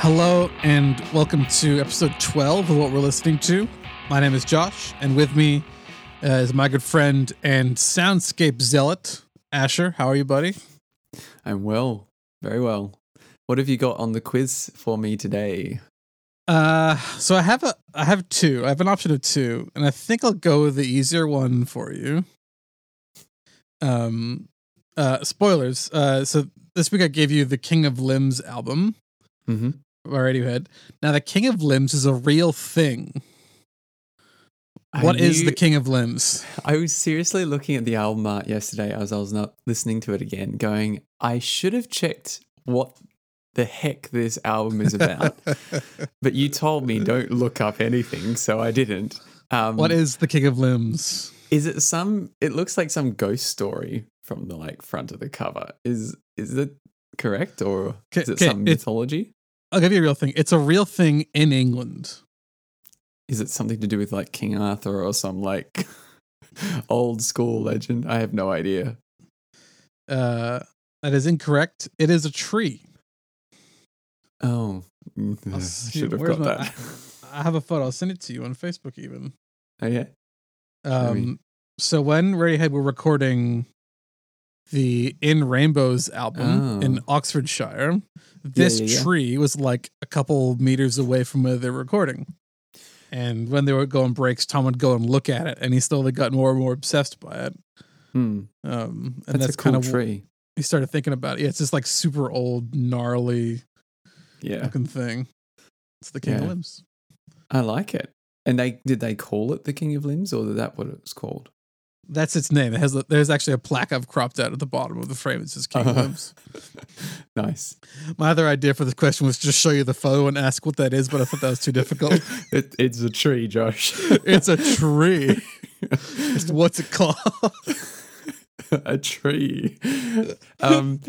Hello and welcome to episode 12 of what we're listening to. My name is Josh, and with me uh, is my good friend and soundscape zealot, Asher. How are you, buddy? I'm well, very well. What have you got on the quiz for me today? Uh, so I have a I have two. I have an option of two, and I think I'll go with the easier one for you. Um, uh, spoilers. Uh, so this week I gave you the King of Limbs album Mm-hmm. By Radiohead. Now the King of Limbs is a real thing. What is the King of Limbs? I was seriously looking at the album art yesterday as I was not listening to it again, going, I should have checked what the heck this album is about. but you told me don't look up anything, so I didn't. Um, What is the King of Limbs? is it? Some? It looks like some ghost story from the like front of the cover. Is is it correct or is it okay, some mythology? I'll give you a real thing. It's a real thing in England. Is it something to do with like King Arthur or some like old school legend? I have no idea. Uh, that is incorrect. It is a tree. Oh, mm, I should have got my- that. I have a photo. I'll send it to you on Facebook even. oh yeah. Um, so when Radiohead were recording the In Rainbows album Oh. in Oxfordshire, this yeah, yeah. tree was like a couple meters away from where they were recording. And when they were going breaks, Tom would go and look at it, and he slowly got more and more obsessed by it. Hmm. Um, and That's, that's, a cool kind of tree. he started thinking about it. Yeah, it's just like super old, gnarly Yeah, looking thing. It's the King of Limbs. I like it. And they did they call it the King of Limbs, or is that what it was called? That's its name. It has there's actually a plaque I've cropped out at the bottom of the frame. It says King Uh-huh. Limbs. nice. My other idea for this question was just show you the photo and ask what that is, but I thought that was too difficult. It, it's a tree, Josh. it's a tree. What's it called? a tree. Um,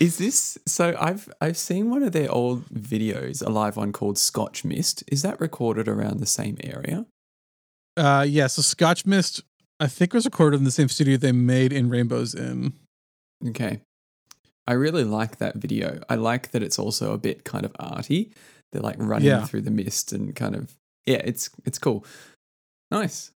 is this so? I've I've seen one of their old videos, a live one called Scotch Mist. Is that recorded around the same area? Uh, yeah. So Scotch Mist, I think it was recorded in the same studio they made in Rainbows in. Okay. I really like that video. I like that it's also a bit kind of arty. They're like running Yeah. through the mist and kind of yeah, it's it's cool. Nice.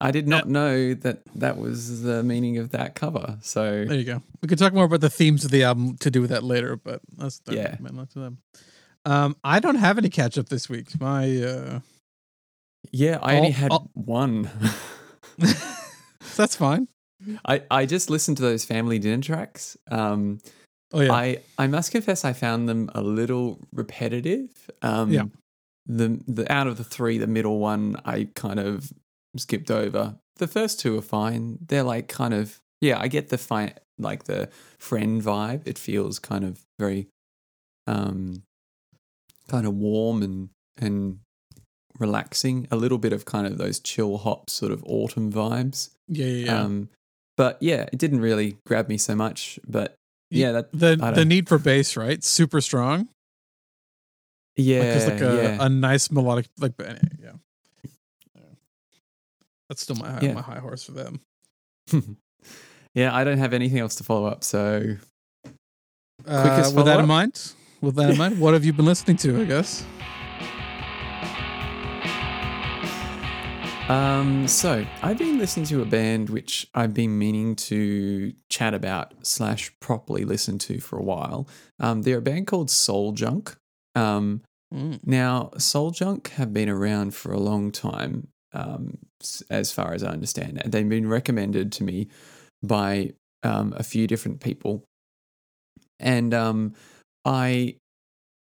I did not know that that was the meaning of that cover. So There you go. We could talk more about the themes of the album to do with that later, but that's that Yeah. to them. Um, I don't have any catch up this week. My uh, yeah, I only had all- one. that's fine. I, I just listened to those family dinner tracks. Um, Oh yeah. I, I must confess I found them a little repetitive. Um, Yeah. The the out of the three, the middle one I kind of skipped over. The first two are fine. They're like kind of yeah. I get the fine like the friend vibe. It feels kind of very um kind of warm and and relaxing. A little bit of kind of those chill hop sort of autumn vibes. Yeah, yeah, yeah. Um, but yeah, it didn't really grab me so much. But yeah, that the the need for bass, right? Super strong. yeah, like like a, yeah. a nice melodic like yeah. Yeah. That's still my high, Yeah. my high horse for them. yeah, I don't have anything else to follow up. So Uh, with that follow-up? in mind, with that in mind, what have you been listening to? I guess. Um, so I've been listening to a band which I've been meaning to chat about slash properly listen to for a while. Um, they're a band called Soul Junk. Um, Mm. now Soul Junk have been around for a long time, um, as far as I understand. And they've been recommended to me by um, a few different people, and um, I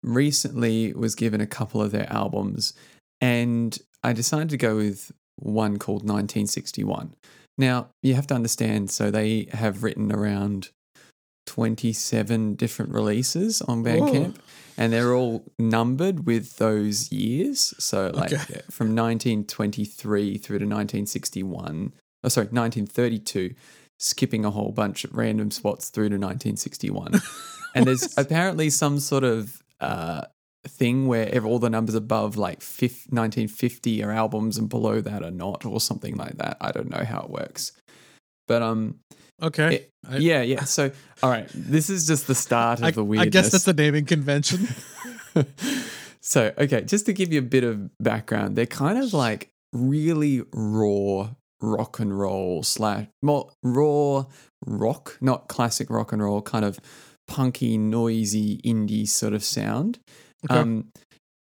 recently was given a couple of their albums, and I decided to go with one called 1961. Now, you have to understand, so they have written around 27 different releases on Bandcamp, and they're all numbered with those years. So, like Okay. from 1923 through to 1961, oh, sorry, 1932, skipping a whole bunch of random spots through to 1961. and there's apparently some sort of uh, thing where all the numbers above like fif- 1950 are albums and below that are not, or something like that. I don't know how it works. But um, Okay. it- I- yeah, yeah. So, all right, this is just the start of I, the weirdness I guess that's the naming convention. so, okay, just to give you a bit of background, they're kind of like really raw rock and roll slash more raw rock, not classic rock and roll, kind of punky, noisy indie sort of sound. Okay. Um,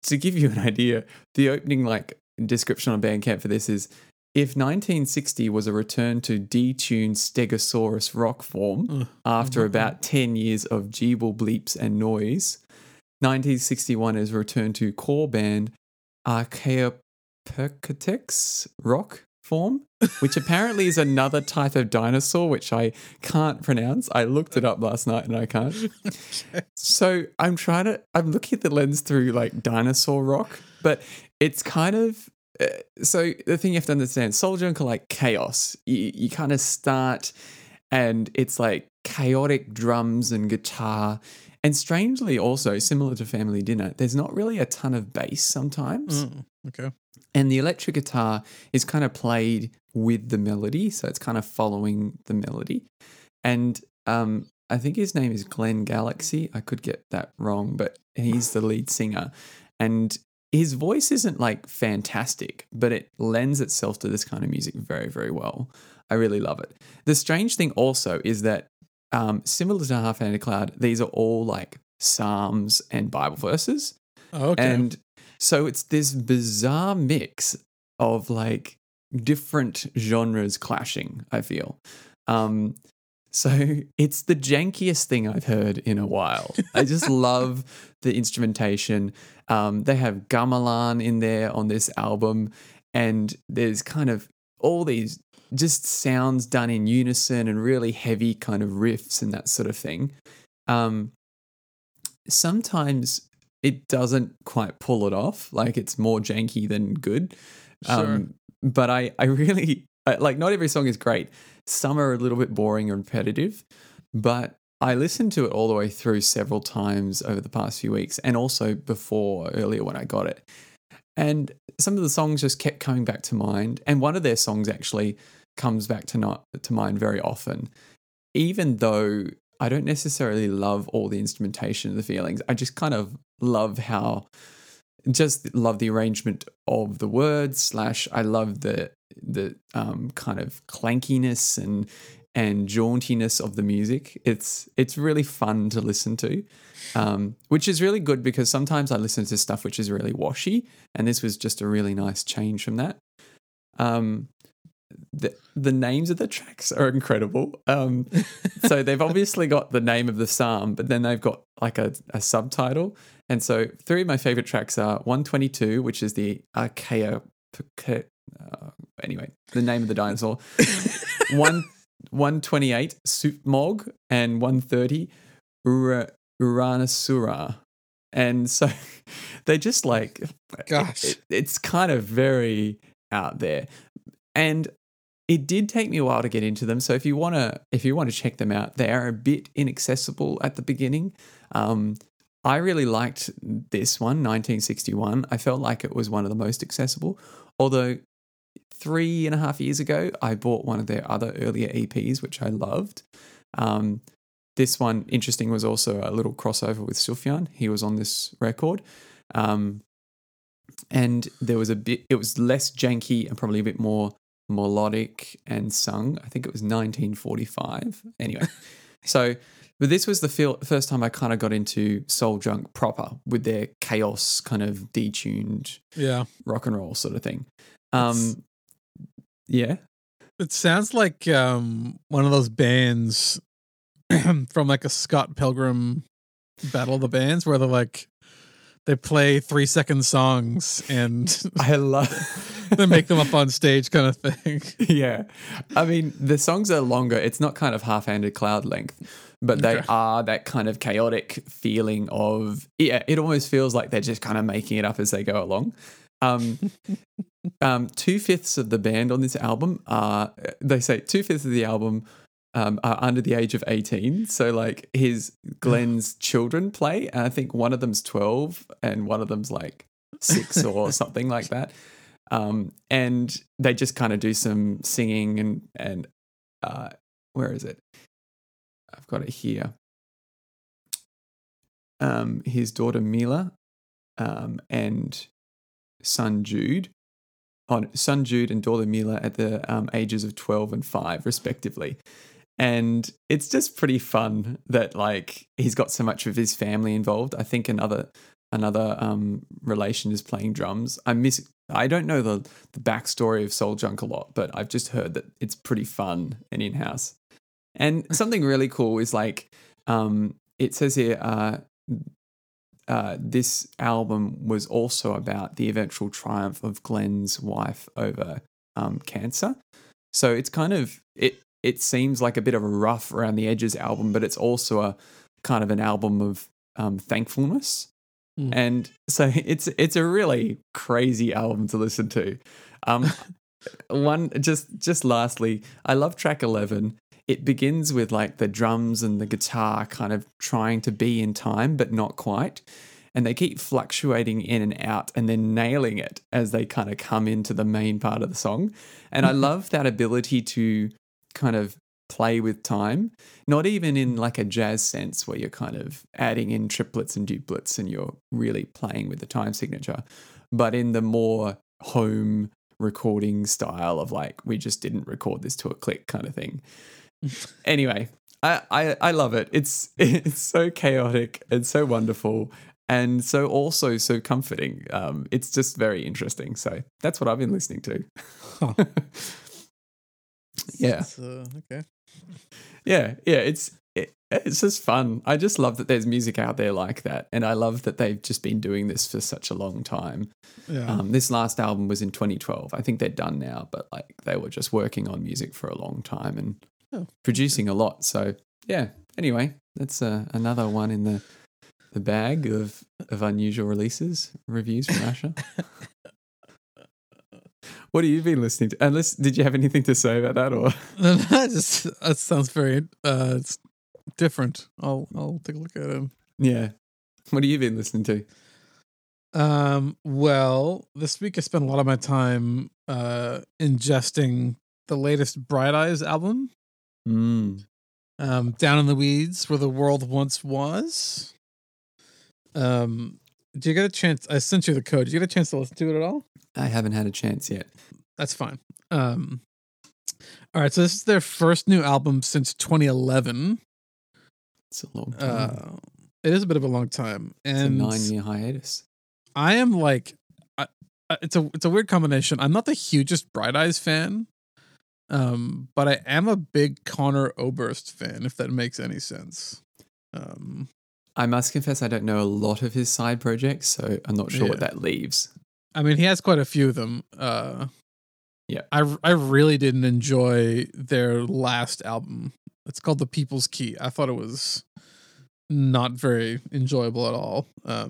to give you an idea, the opening like description on Bandcamp for this is if 1960 was a return to detuned Stegosaurus rock form Ugh. after Mhm. about 10 years of jeeble bleeps and noise, 1961 is a return to core band Archaeopteryx rock form, which apparently is another type of dinosaur, which I can't pronounce. I looked it up last night and I can't. So I'm trying to, I'm looking at the lens through like dinosaur rock, but it's kind of, uh, so the thing you have to understand, Soul Junk are like chaos. You, you kind of start and it's like chaotic drums and guitar. And strangely, also similar to Family Dinner, there's not really a ton of bass sometimes. Mm, okay. And the electric guitar is kind of played with the melody. So it's kind of following the melody. And um, I think his name is Glenn Galaxy. I could get that wrong, but he's the lead singer. And his voice isn't like fantastic, but it lends itself to this kind of music very, very well. I really love it. The strange thing also is that, um, similar to Half Handed Cloud, these are all like Psalms and Bible verses. Oh, okay. And so it's this bizarre mix of like different genres clashing, I feel. Um, so it's the jankiest thing I've heard in a while. I just love the instrumentation. Um, they have gamelan in there on this album, and there's kind of all these just sounds done in unison and really heavy kind of riffs and that sort of thing. Um, sometimes it doesn't quite pull it off. Like it's more janky than good. Sure. Um, but I, I really I, like. Not every song is great. Some are a little bit boring and repetitive, but I listened to it all the way through several times over the past few weeks, and also before earlier when I got it. And some of the songs just kept coming back to mind. And one of their songs actually comes back to not to mind very often, even though I don't necessarily love all the instrumentation and the feelings. I just kind of love how just love the arrangement of the words slash I love the the um, kind of clankiness and and jauntiness of the music. It's it's really fun to listen to, um, which is really good because sometimes I listen to stuff which is really washy, and this was just a really nice change from that. Um, the the names of the tracks are incredible. Um, so they've obviously got the name of the psalm, but then they've got like a, a subtitle. And so three of my favorite tracks are 122, which is the Archaea. Uh, anyway, the name of the dinosaur. One 128 Supmog and 130 Ura, Uranasura. And so they just like Gosh. it- it's kind of very out there. And it did take me a while to get into them. So if you want to if you want to check them out, they are a bit inaccessible at the beginning. Um, I really liked this one, 1961. I felt like it was one of the most accessible. Although three and a half years ago, I bought one of their other earlier EPs, which I loved. Um, this one, interesting, was also a little crossover with Sufjan. He was on this record. Um, and there was a bit, it was less janky and probably a bit more melodic and sung. I think it was 1945. Anyway, so, but this was the feel, first time I kind of got into soul junk proper with their chaos kind of detuned yeah. rock and roll sort of thing. It's- Um, yeah. It sounds like um one of those bands from like a Scott Pilgrim Battle of the Bands where they're like they play three second songs and I love they make them up on stage kind of thing. yeah. I mean, the songs are longer. It's not kind of half handed cloud length, but they Okay. are that kind of chaotic feeling of, yeah, it almost feels like they're just kind of making it up as they go along. Um, um, two fifths of the band on this album are, they say two fifths of the album um, are under the age of 18. So, like, his Glenn's children play, and I think one of them's 12 and one of them's like six or something like that um, and they just kind of do some singing and and uh, where is it? I've got it here. Um, his daughter Mila um, and son Jude, on son Jude and daughter Mila at the um, ages of 12 and 5, respectively. And it's just pretty fun that like he's got so much of his family involved. I think another another um, relation is playing drums. I miss. I don't know the the backstory of Soul Junk a lot, but I've just heard that it's pretty fun and in house. And something really cool is like um, it says here. Uh, uh, this album was also about the eventual triumph of Glenn's wife over um, cancer. So it's kind of it. It seems like a bit of a rough around the edges album, but it's also a kind of an album of um, thankfulness. Mm. And so it's it's a really crazy album to listen to. Um, one just just lastly, I love track eleven. It begins with like the drums and the guitar kind of trying to be in time, but not quite. And they keep fluctuating in and out and then nailing it as they kind of come into the main part of the song. And I love that ability to kind of play with time, not even in like a jazz sense where you're kind of adding in triplets and duplets and you're really playing with the time signature, but in the more home recording style of like, we just didn't record this to a click kind of thing. anyway, I, I, I love it. It's it's so chaotic and so wonderful and so also so comforting. Um, it's just very interesting. So that's what I've been listening to. Yeah. It's, uh, okay. yeah, yeah, it's it, it's just fun. I just love that there's music out there like that, and I love that they've just been doing this for such a long time. Yeah. Um, this last album was in 2012. I think they're done now, but like they were just working on music for a long time and Oh, producing a lot. So yeah. Anyway, that's uh, another one in the the bag of of unusual releases reviews from Asher. what have you been listening to? Unless did you have anything to say about that or? that just that sounds very uh it's different. I'll I'll take a look at it. Yeah. What have you been listening to? Um well, this week I spent a lot of my time uh ingesting the latest Bright Eyes album, Mm. um Down in the Weeds Where the World Once Was. Um do you get a chance I sent you the code. Did you get a chance to listen to it at all? I haven't had a chance yet. That's fine. Um all right, so this is their first new album since 2011. It's a long time. Uh, it is a bit of a long time, it's a and nine year hiatus. I am like, I- it's a it's a weird combination. I'm not the hugest Bright Eyes fan, um, but I am a big Conor Oberst fan. If that makes any sense. Um, I must confess, I don't know a lot of his side projects, so I'm not sure what that leaves. I mean, he has quite a few of them. Uh, Yeah. I I really didn't enjoy their last album. It's called The People's Key. I thought it was not very enjoyable at all. Um,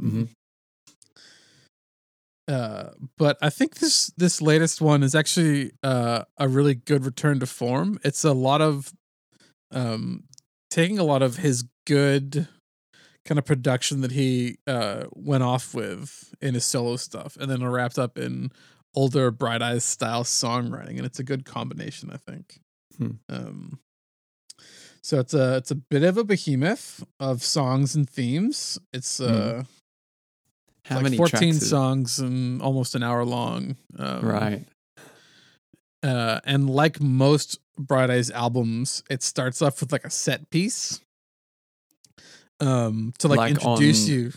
Mhm. uh, but I think this this latest one is actually uh, a really good return to form. It's a lot of um, taking a lot of his good kind of production that he uh, went off with in his solo stuff, and then wrapped up in older Bright Eyes style songwriting, and it's a good combination, I think. Hmm. Um, so it's a it's a bit of a behemoth of songs and themes. It's uh, How like many 14 tracks? songs and almost an hour long. Um, right. Uh, and like most Bright Eyes albums, it starts off with like a set piece. Um, to like, Like introduce on- you.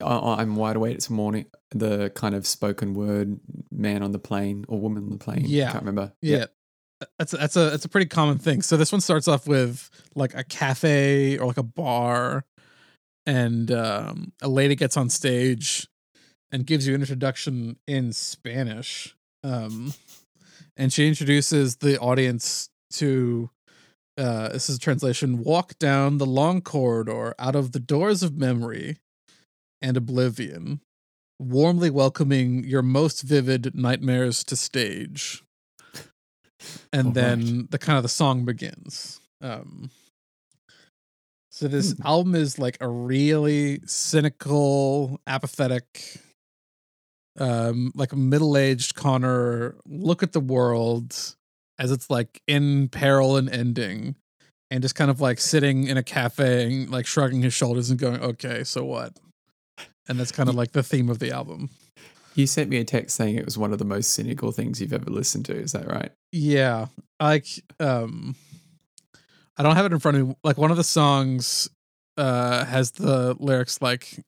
I- I'm wide awake It's morning. The kind of spoken word man on the plane or woman on the plane. Yeah. I can't remember. Yeah. That's a, that's a that's a pretty common thing. So this one starts off with like a cafe or like a bar, and um, a lady gets on stage and gives you an introduction in Spanish. Um, and she introduces the audience to uh, this is a translation: "Walk down the long corridor out of the doors of memory and oblivion, warmly welcoming your most vivid nightmares to stage." and All then right. the kind of the song begins. Um, so this Hmm. album is like a really cynical, apathetic, um, like a middle-aged Conor look at the world as it's like in peril and ending, and just kind of like sitting in a cafe and like shrugging his shoulders and going, "Okay, so what?" and that's kind of like the theme of the album. You sent me a text saying it was one of the most cynical things you've ever listened to. Is that right? Yeah, like um, I don't have it in front of me. Like one of the songs uh has the lyrics like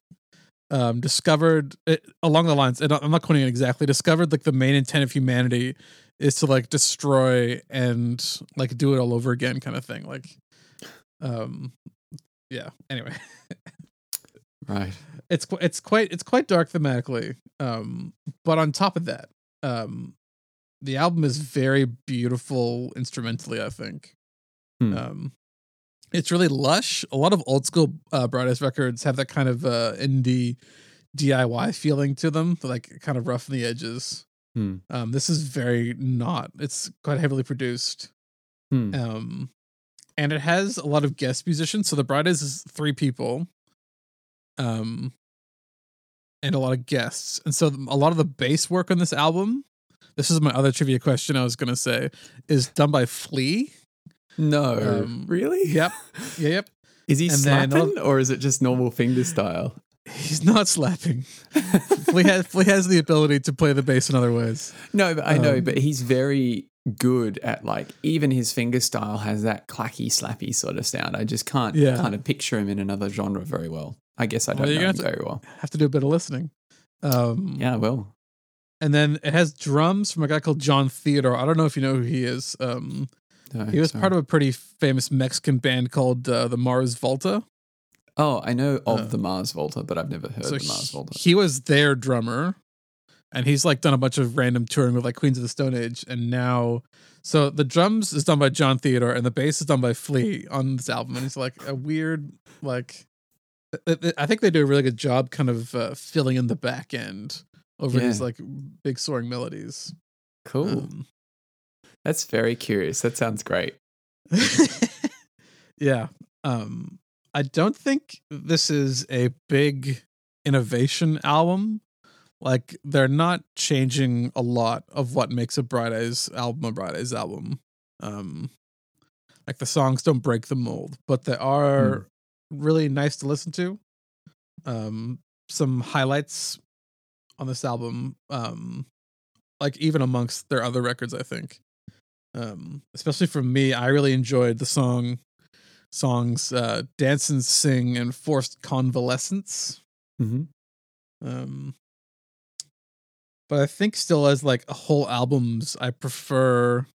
um discovered it, along the lines. And I'm not quoting it exactly. Discovered like the main intent of humanity is to like destroy and like do it all over again, kind of thing. Like, um, yeah. Anyway. Right. it's it's quite it's quite dark thematically um but on top of that um the album is very beautiful instrumentally i think Hmm. um it's really lush a lot of old school uh Eyes records have that kind of uh indie diy feeling to them like kind of rough in the edges Hmm. um this is very not it's quite heavily produced Hmm. um and it has a lot of guest musicians so the Eyes is three people um and a lot of guests and so a lot of the bass work on this album this is my other trivia question i was going to say is done by flea No. Um, really? yep yeah, yep Is he And then or is it just normal finger style? He's not slapping flea has, flea has the ability to play the bass in other ways No, but I know, Um, but he's very good at like even his finger style has that clacky slappy sort of sound. I just can't Yeah. kind of picture him in another genre very well. I guess I don't you're know him gonna very well. have to do a bit of listening um Yeah, well. and then it has drums from a guy called jon theodore i don't know if you know who he is um No, He was part of a pretty famous Mexican band called uh, the Mars Volta. Oh, I know of uh, the Mars Volta, but I've never heard so the Mars Volta. he was their drummer, and he's like done a bunch of random touring with like Queens of the Stone Age, and now so the drums is done by Jon Theodore, and the bass is done by Flea on this album, and it's like a weird like. I think they do a really good job, kind of uh, filling in the back end over these like big soaring melodies. Cool. Um, That's very curious. That sounds great. yeah. Um I don't think this is a big innovation album. Like they're not changing a lot of what makes a Bright Eyes album a Bright Eyes album. Um like the songs don't break the mold, but they are really nice to listen to. Um some highlights on this album um like even amongst their other records I think um especially for me i really enjoyed the song songs uh dance and sing and forced convalescence. Hmm um but i think still as like a whole albums i prefer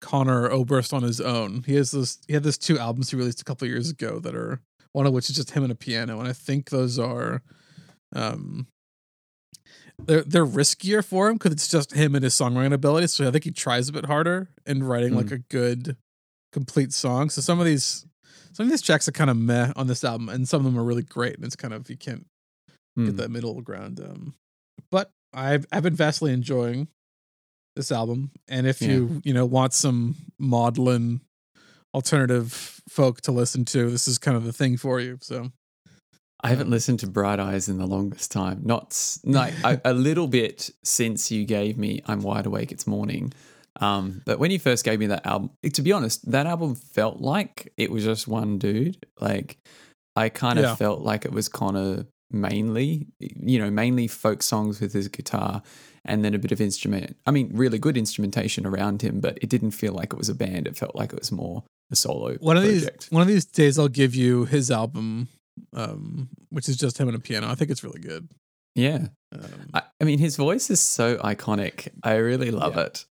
conor oberst on his own. He has this he had this two albums he released a couple years ago that are one of which is just him and a piano and i think those are um they're they're riskier for him because it's just him and his songwriting ability. So I think he tries a bit harder in writing like a good, complete song. So some of these some of these tracks are kind of meh on this album, and some of them are really great. And it's kind of you can't Hmm. get that middle ground. Um, but I've I've been vastly enjoying this album, and if Yeah. you you know want some maudlin alternative folk to listen to, this is kind of the thing for you. So I haven't Um, listened to Bright Eyes in the longest time. Not like a, a little bit since you gave me "I'm Wide Awake, It's Morning." Um, but when you first gave me that album, to be honest, that album felt like it was just one dude. Like I kind of Yeah. felt like it was Conor mainly, you know, mainly folk songs with his guitar, and then a bit of instrument. I mean, really good instrumentation around him, but it didn't feel like it was a band. It felt like it was more a solo one of project. these one of these days I'll give you his album, um, which is just him and a piano. I think it's really good. yeah. Um, I, I mean, his voice is so iconic. I really love Yeah. it.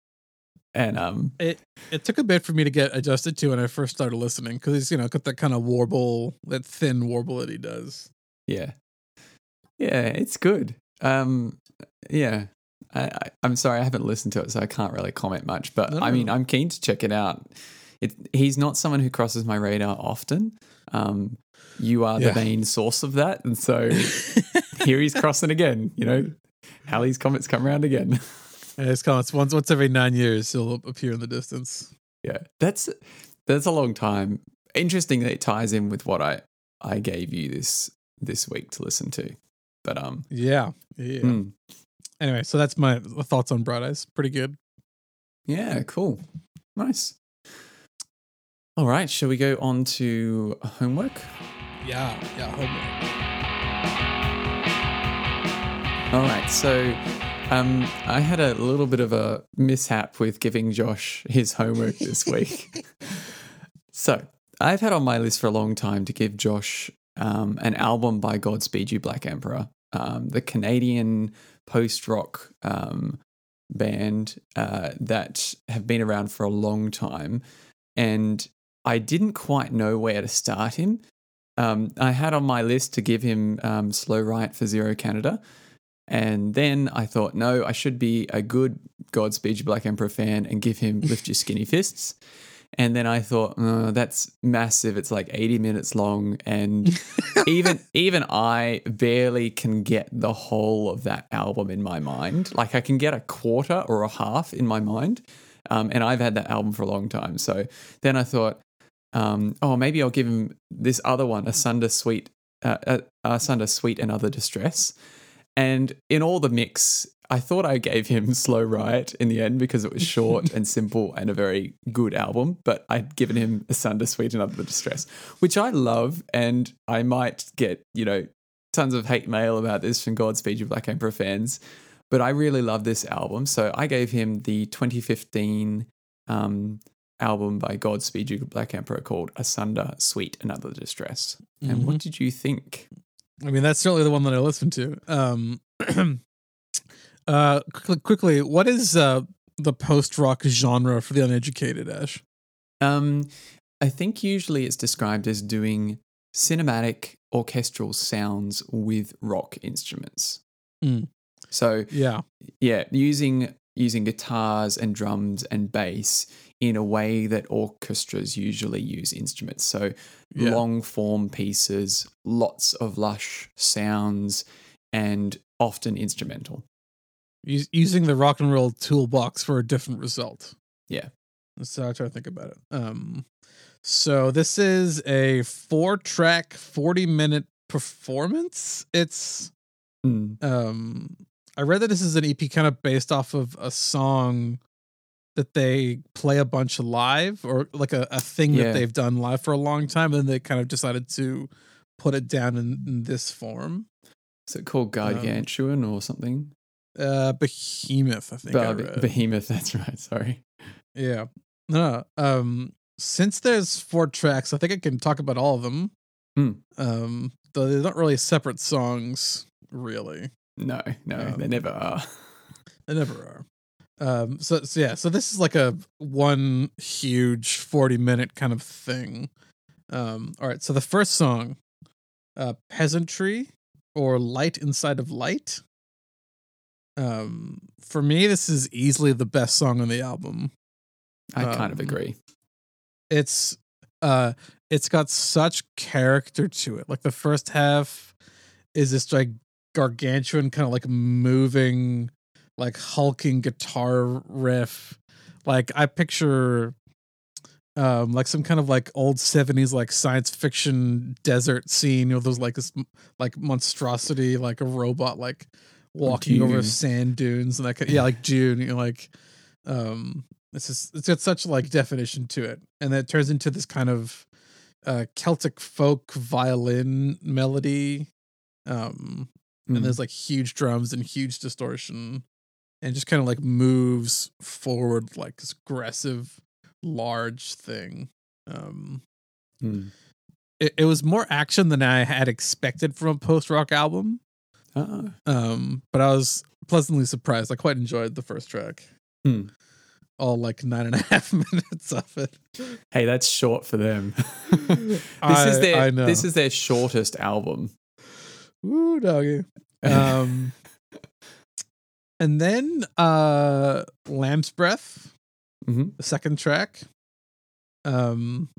And um, it it took a bit for me to get adjusted to when I first started listening because he's you know got that kind of warble, that thin warble that he does. yeah, yeah, it's good. Um, yeah, I, I, I'm sorry I haven't listened to it, so I can't really comment much. But No, I mean, no. I'm keen to check it out. It, he's not someone who crosses my radar often. Um, you are the Yeah. main source of that, and so here he's crossing again. You know, Halley's comments come around again. Yeah, his comments once once every nine years he'll appear in the distance. Yeah, that's that's a long time. Interesting that it ties in with what I I gave you this this week to listen to. But um, Yeah, yeah. hmm, Anyway, so that's my thoughts on Bright Eyes. Pretty good. yeah, cool, nice. All right, shall we go on to homework? Yeah, yeah. Homework. All right, so um, I had a little bit of a mishap with giving Josh his homework this week. so I've had on my list for a long time to give Josh um, an album by Godspeed You Black Emperor, um, the Canadian post rock um, band uh, that have been around for a long time. And I didn't quite know where to start him. Um, I had on my list to give him um, Slow Riot for Zero Canada. And then I thought, no, I should be a good Godspeed You Black Emperor fan and give him Lift Your Skinny Fists. And then I thought, oh, that's massive. It's like 80 minutes long. And even even I barely can get the whole of that album in my mind. Like I can get a quarter or a half in my mind. Um, and I've had that album for a long time. So then I thought, um, oh, maybe I'll give him this other one, Asunder Sweet, uh, uh, Asunder Sweet and Other Distress. And in all the mix, I thought I gave him Slow Riot in the end because it was short and simple and a very good album, but I'd given him Asunder Sweet and Other Distress, which I love. And I might get, you know, tons of hate mail about this from Godspeed You Black Emperor fans, but I really love this album. So I gave him the 2015 um, album by Godspeed You Black Emperor called Asunder Sweet and Other Distress. And what did you think? I mean, that's certainly the one that I listened to. Um, uh, quickly, quickly, what is uh, the post rock genre for the uneducated, Ash? Um, I think usually it's described as doing cinematic orchestral sounds with rock instruments. Mm. So Yeah. yeah, using using guitars and drums and bass in a way that orchestras usually use instruments. So Yeah. long form pieces, lots of lush sounds, and often instrumental. Using the rock and roll toolbox for a different result. Yeah. So I try to think about it. Um, so this is a four track, 40 minute performance. It's, Mm. um, I read that this is an EP kind of based off of a song that they play a bunch live or like a, a thing Yeah. that they've done live for a long time. And then they kind of decided to put it down in, in this form. Is it called Gargantuan or something? Uh, Behemoth, I think. I. Behemoth, that's right. Sorry. Yeah. No. Um since there's four tracks, I think I can talk about all of them. Hmm. Um though they're not really separate songs, really. No, no, they Um, never are. They never are. Um so, so yeah, so this is like a one huge 40 minute kind of thing. Um all right, so the first song, uh Peasantry or Light Inside of Light. Um for me this is easily the best song on the album. I kind of um, agree. it's uh it's got such character to it like the first half is this like gargantuan kind of like moving like hulking guitar riff. Like i picture um like some kind of like old 70s like science fiction desert scene you know those like this like monstrosity like a robot like walking over sand dunes and that kind of, yeah like Dune you know like um it's just it's got such like definition to it. And then it turns into this kind of uh celtic folk violin melody um Mm. and there's like huge drums and huge distortion and just kind of like moves forward like this aggressive large thing um Mm. it, it was more action than i had expected from a post-rock album Ah, um but i was pleasantly surprised i quite enjoyed the first track Hmm. all like nine and a half minutes of it Hey, that's short for them. this I- is their this is their shortest album. Woo doggy. Um and then uh Lamb's Breath, Mhm. the second track. Um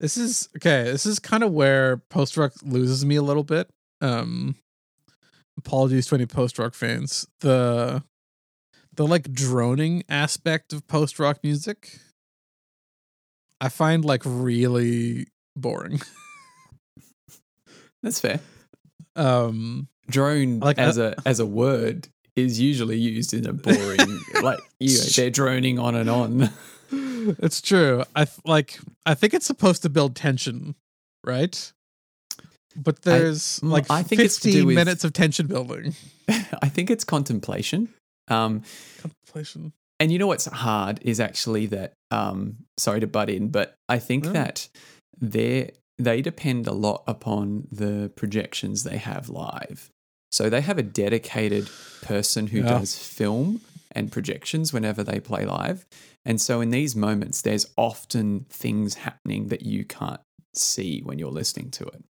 this is okay, this is kind of where post rock loses me a little bit. Um apologies to any post rock fans. The the like droning aspect of post rock music I find like really boring. That's fair. Um Drone Like, as a as a word is usually used in a boring like you know, they're droning on and on. it's true. I th- like. I think it's supposed to build tension, right? but there's mm, like I think it's to do with- minutes of tension building. I think it's contemplation. Um, Contemplation. and you know what's hard is actually that. Um, sorry to butt in, but I think that they they depend a lot upon the projections they have live. So they have a dedicated person who Yeah. does film and projections whenever they play live. And so in these moments, there's often things happening that you can't see when you're listening to it.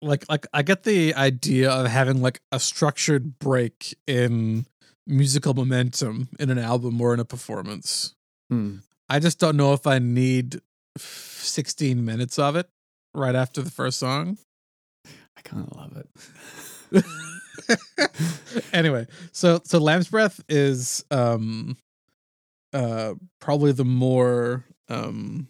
Like like I get the idea of having like a structured break in musical momentum in an album or in a performance. Mm. I just don't know if I need 16 minutes of it right after the first song. I kind of love it. anyway, so so Lamb's Breath is um uh probably the more um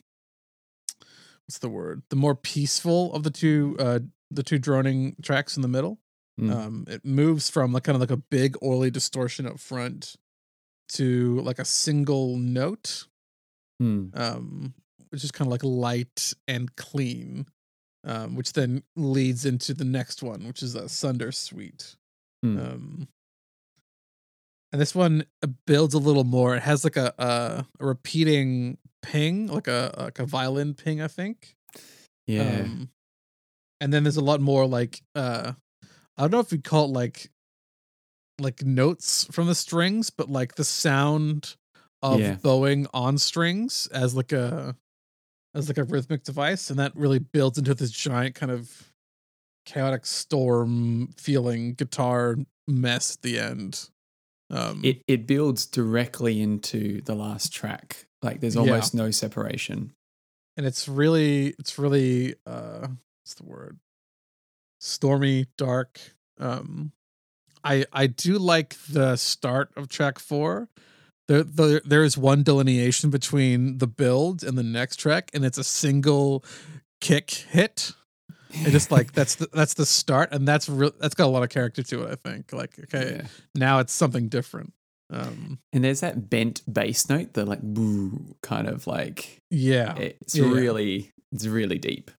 what's the word? The more peaceful of the two uh the two droning tracks in the middle. Mm. Um it moves from like kind of like a big oily distortion up front to like a single note Mm. um, which is kind of like light and clean, um, which then leads into the next one, which is Asunder Sweet. Mm. Um, and this one uh, builds a little more. It has like a a, a repeating ping, like a like a violin ping, I think. yeah. Um, and then there's a lot more like uh, I don't know if you'd call it like like notes from the strings, but like the sound of Yeah. bowing on strings as like a as like a rhythmic device, and that really builds into this giant kind of chaotic storm feeling guitar mess at the end. Um, it it builds directly into the last track. Like there's Yeah. almost no separation. and it's really it's really uh what's the word stormy dark um i i do like the start of track four there, there there is one delineation between the build and the next track and it's a single kick hit. And just like that's the, that's the start and that's real that's got a lot of character to it i think. Like okay Yeah. now it's something different. Um And there's that bent bass note, the like boo kind of like yeah. it's Yeah, really it's really deep.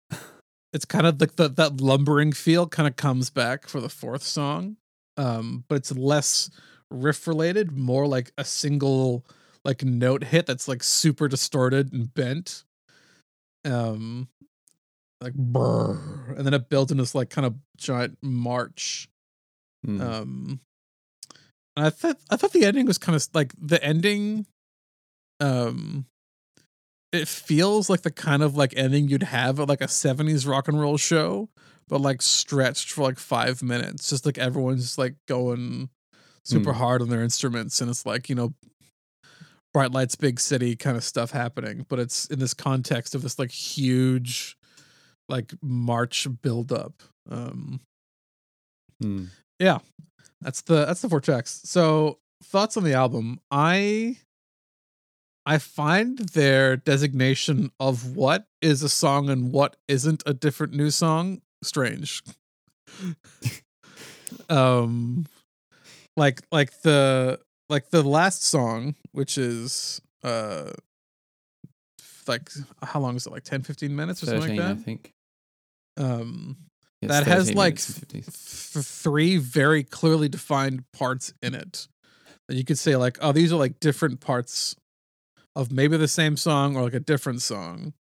it's kind of like the, that lumbering feel kind of comes back for the fourth song um but it's less riff related more like a single like note hit that's like super distorted and bent um like brr, and then it builds into this like kind of giant march Mm. um and i thought i thought the ending was kind of like the ending um it feels like the kind of like ending you'd have at like a 70s rock and roll show but like stretched for like five minutes just like everyone's just like going super Hmm. hard on their instruments and it's like you know bright lights big city kind of stuff happening but it's in this context of this like huge like march buildup um Mm. yeah that's the that's the four tracks so thoughts on the album i i find their designation of what is a song and what isn't a different new song strange um like like the like the last song which is uh like how long is it like 10 15 minutes or something Thirteen, like I think. um It's That has, like, minutes and 50. f- three very clearly defined parts in it that you could say like oh these are like different parts of maybe the same song or like a different song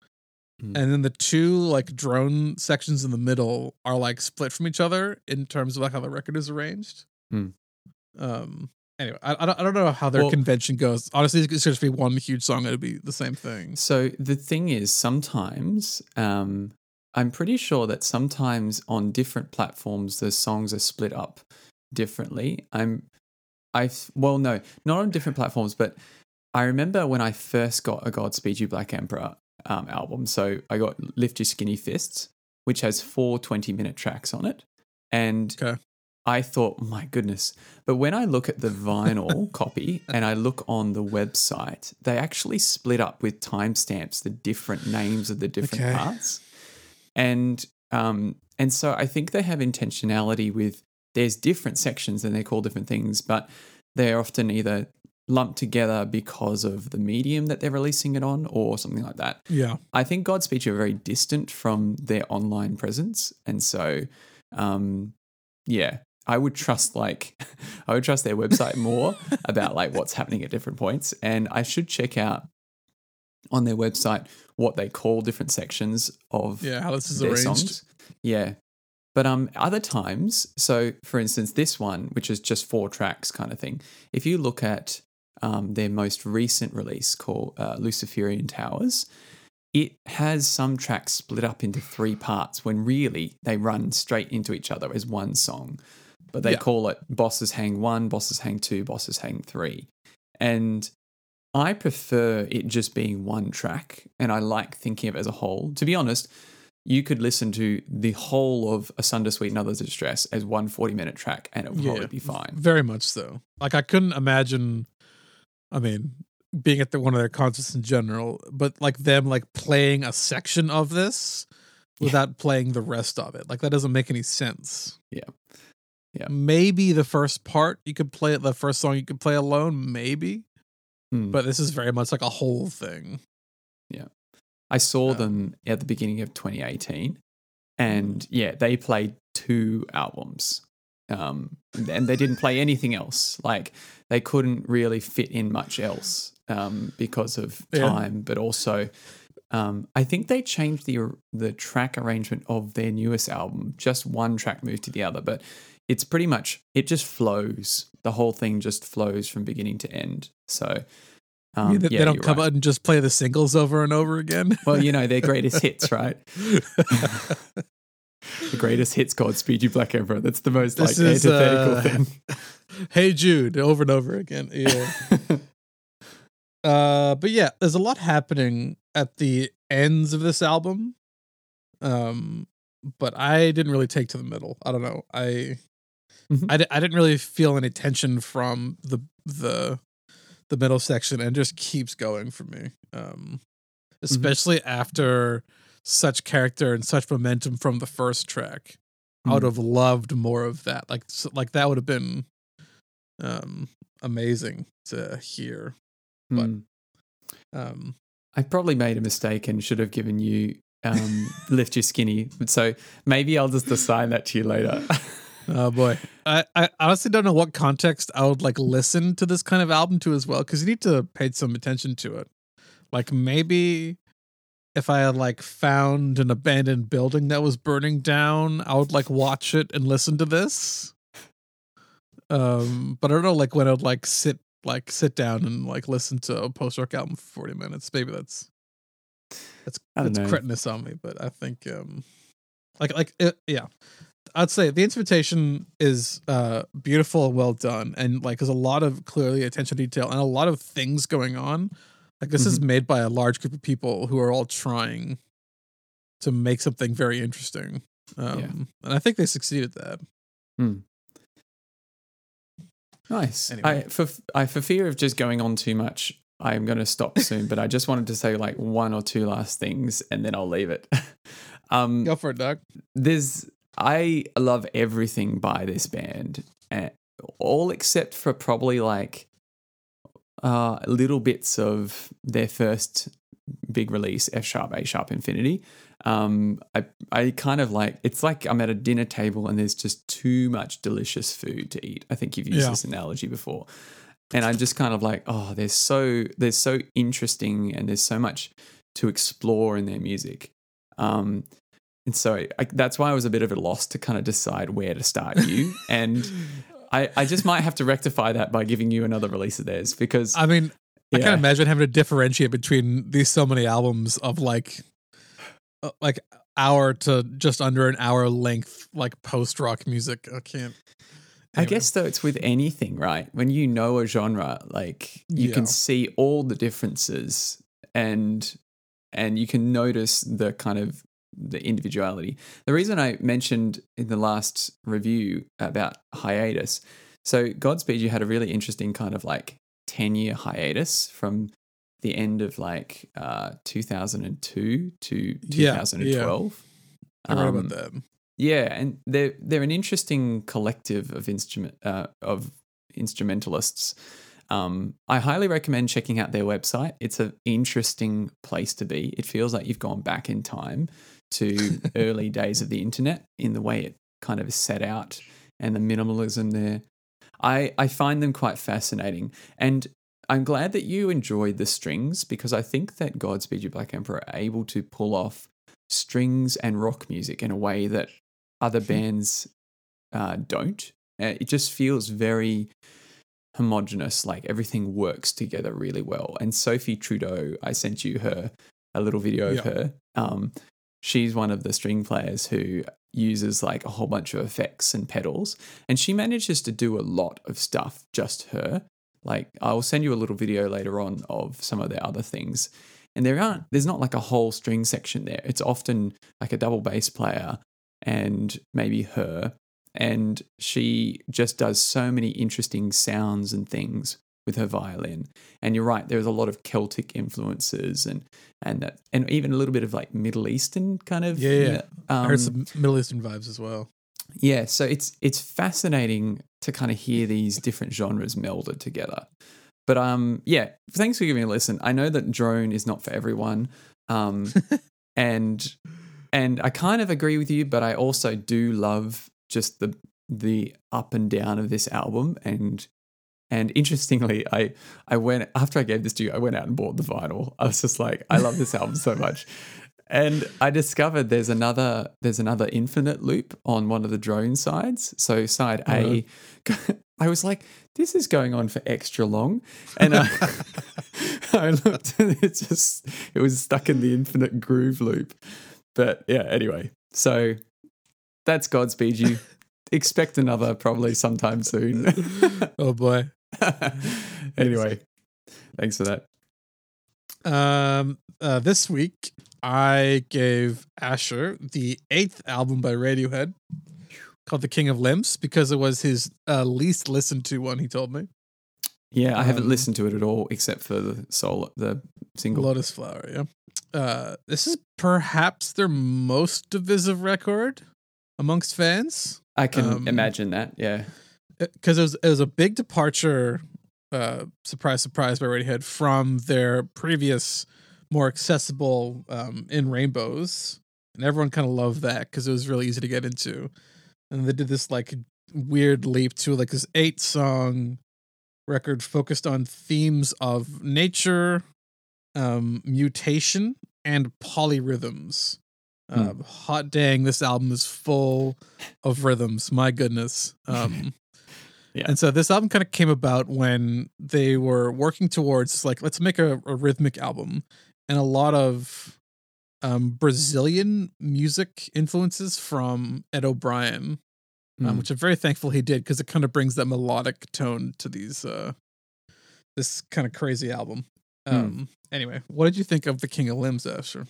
Mm. and then the two like drone sections in the middle are like split from each other in terms of like how the record is arranged Hmm. Um anyway I, I, don't, I don't know how their Well- convention goes honestly it's just be one huge song it'd be the same thing So the thing is, sometimes um, I'm pretty sure that sometimes on different platforms the songs are split up differently. I'm, I well, no, not on different platforms, but I remember when I first got a Godspeed You Black Emperor um, album. So I got Lift Your Skinny Fists, which has four 20 minute tracks on it, and Okay. I thought, my goodness. But when I look at the vinyl copy and I look on the website, they actually split up with timestamps the different names of the different Okay. parts. And um and so I think they have intentionality with there's different sections and they call different things, but they're often either lumped together because of the medium that they're releasing it on or something like that. Yeah. I think Godspeed are very distant from their online presence. And so, um, yeah, I would trust like I would trust their website more about like what's happening at different points. And I should check out on their website what they call different sections of Yeah. How this is their arranged. songs. Yeah. But um other times, so for instance, this one, which is just four tracks kind of thing, if you look at um, their most recent release called uh, Luciferian Towers, it has some tracks split up into three parts when really they run straight into each other as one song. But they Yeah. call it Bosses Hang 1, Bosses Hang 2, Bosses Hang 3. And I prefer it just being one track, and I like thinking of it as a whole. To be honest, you could listen to the whole of Asunder Sweet and Others of Distress as one 40 minute track, and it would Yeah. probably be fine. Very much so. Like I couldn't imagine. I mean, being at the one of their concerts in general, but like them like playing a section of this Yeah. without playing the rest of it. Like that doesn't make any sense. Yeah. Yeah. Maybe the first part you could play it. The first song you could play alone, maybe. Hmm. But this is very much like a whole thing. Yeah. I saw Um, them at the beginning of 2018, and yeah, they played two albums. Um, and they didn't play anything else. Like they couldn't really fit in much else um, because of Yeah. time, but also um, I think they changed the the track arrangement of their newest album. Just one track moved to the other, but it's pretty much it just flows. The whole thing just flows from beginning to end. So um, mean, they, yeah, they don't come right. out and just play the singles over and over again. Well, you know, their greatest hits, right? The greatest hits Godspeed You Black Emperor. That's the most like is, antithetical uh, thing. hey Jude, over and over again. Yeah. Uh, but yeah, there's a lot happening at the ends of this album. Um, but I didn't really take to the middle. I don't know. I, Mhm. I, didn't really feel any tension from the the the middle section, and just keeps going for me. Um, especially after such character and such momentum from the first track. I would Mm. have loved more of that. Like, s- like that would have been um amazing to hear. but- Mm. Um, I probably made a mistake and should have given you um, lift your skinny. So maybe I'll just assign that to you later. oh boy, I, I honestly don't know what context I would like listen to this kind of album to as well because you need to pay some attention to it. Like maybe if I had like found an abandoned building that was burning down, I would like watch it and listen to this. Um, but I don't know, like when I'd like sit like sit down and like listen to a post rock album for forty minutes. Maybe that's that's I don't that's know. cretinous on me, but I think um like like it, yeah. I'd say the instrumentation is uh beautiful and well done and like there's a lot of clearly attention to detail and a lot of things going on. Like this is made by a large group of people who are all trying to make something very interesting. Um Yeah. and I think they succeeded at that. nice. Anyway. I, for I for fear of just going on too much, I'm going to stop soon. but I just wanted to say like one or two last things, and then I'll leave it. um, Go for it, Doug. there's I love everything by this band, eh, all except for probably like uh, little bits of their first big release, F sharp, A sharp, Infinity. Um, I I kind of like it's like I'm at a dinner table and there's just too much delicious food to eat. I think you've used Yeah. this analogy before. And I'm just kind of like, oh, there's so there's so interesting and there's so much to explore in their music. Um, and so I, that's why I was a bit of a loss to kind of decide where to start you. and I, I just might have to rectify that by giving you another release of theirs because I mean, I can't imagine having to differentiate between these so many albums of like, uh, like hour to just under an hour length, like post rock music. I can't. I guess though it's with anything, right? When you know a genre, like you Yeah. can see all the differences and and you can notice the kind of the individuality. The reason I mentioned in the last review about hiatus, so Godspeed you had a really interesting kind of like 10 year hiatus from the end of like uh 2002 to Yeah, 2012. I read Um, about that. yeah, and they're they're an interesting collective of instrument uh, of instrumentalists. Um, I highly recommend checking out their website. It's an interesting place to be. It feels like you've gone back in time to early days of the internet in the way it kind of is set out and the minimalism there. I, I find them quite fascinating. And I'm glad that you enjoyed the strings because I think that Godspeed You Black Emperor are able to pull off strings and rock music in a way that other bands uh, don't. Uh, It just feels very homogenous, like everything works together really well. And Sophie Trudeau, I sent you her a little video of her. Um, she's one of the string players who uses like a whole bunch of effects and pedals, and she manages to do a lot of stuff just her. Like I'll send you a little video later on of some of their other things. And there aren't there's not like a whole string section there. It's often like a double bass player and maybe her and she just does so many interesting sounds and things with her violin. And you're right, there's a lot of Celtic influences and and that, and even a little bit of like Middle Eastern kind of Yeah, yeah. Um, I heard some Middle Eastern vibes as well. yeah, so it's it's fascinating to kind of hear these different genres melded together. But um, yeah, thanks for giving me a listen. I know that drone is not for everyone, um, and and I kind of agree with you, but I also do love just the the up and down of this album. And and interestingly, I I went after I gave this to you, I went out and bought the vinyl. I was just like, I love this album so much. And I discovered there's another there's another infinite loop on one of the drone sides. So side A, uh-huh. I was like, this is going on for extra long, and I, I looked and it just it was stuck in the infinite groove loop. But yeah, anyway, so that's Godspeed you. Expect another probably sometime soon. Oh boy. anyway, thanks for that. Um, uh, this week I gave Asher the eighth album by Radiohead called "The King of Limbs" because it was his uh, least listened to one. He told me Yeah, I haven't Um, listened to it at all except for the soul, the single. "Lotus Flower." Yeah. Uh, this is perhaps their most divisive record amongst fans I can um, imagine that. Yeah. because it was it was a big departure. Uh, surprise, surprise by Radiohead from their previous, more accessible um, "In Rainbows," and everyone kind of loved that because it was really easy to get into. And they did this like weird leap to like this eight song record focused on themes of nature, um, mutation, and polyrhythms. Uh, hot dang, this album is full of rhythms. My goodness. Um, Yeah. And so this album kind of came about when they were working towards like, let's make a, a rhythmic album. And a lot of um, Brazilian music influences from Ed O'Brien, um, Mm. which I'm very thankful he did because it kind of brings that melodic tone to these, uh, this kind of crazy album. Hmm. Um, Anyway, what did you think of The King of Limbs, Asher?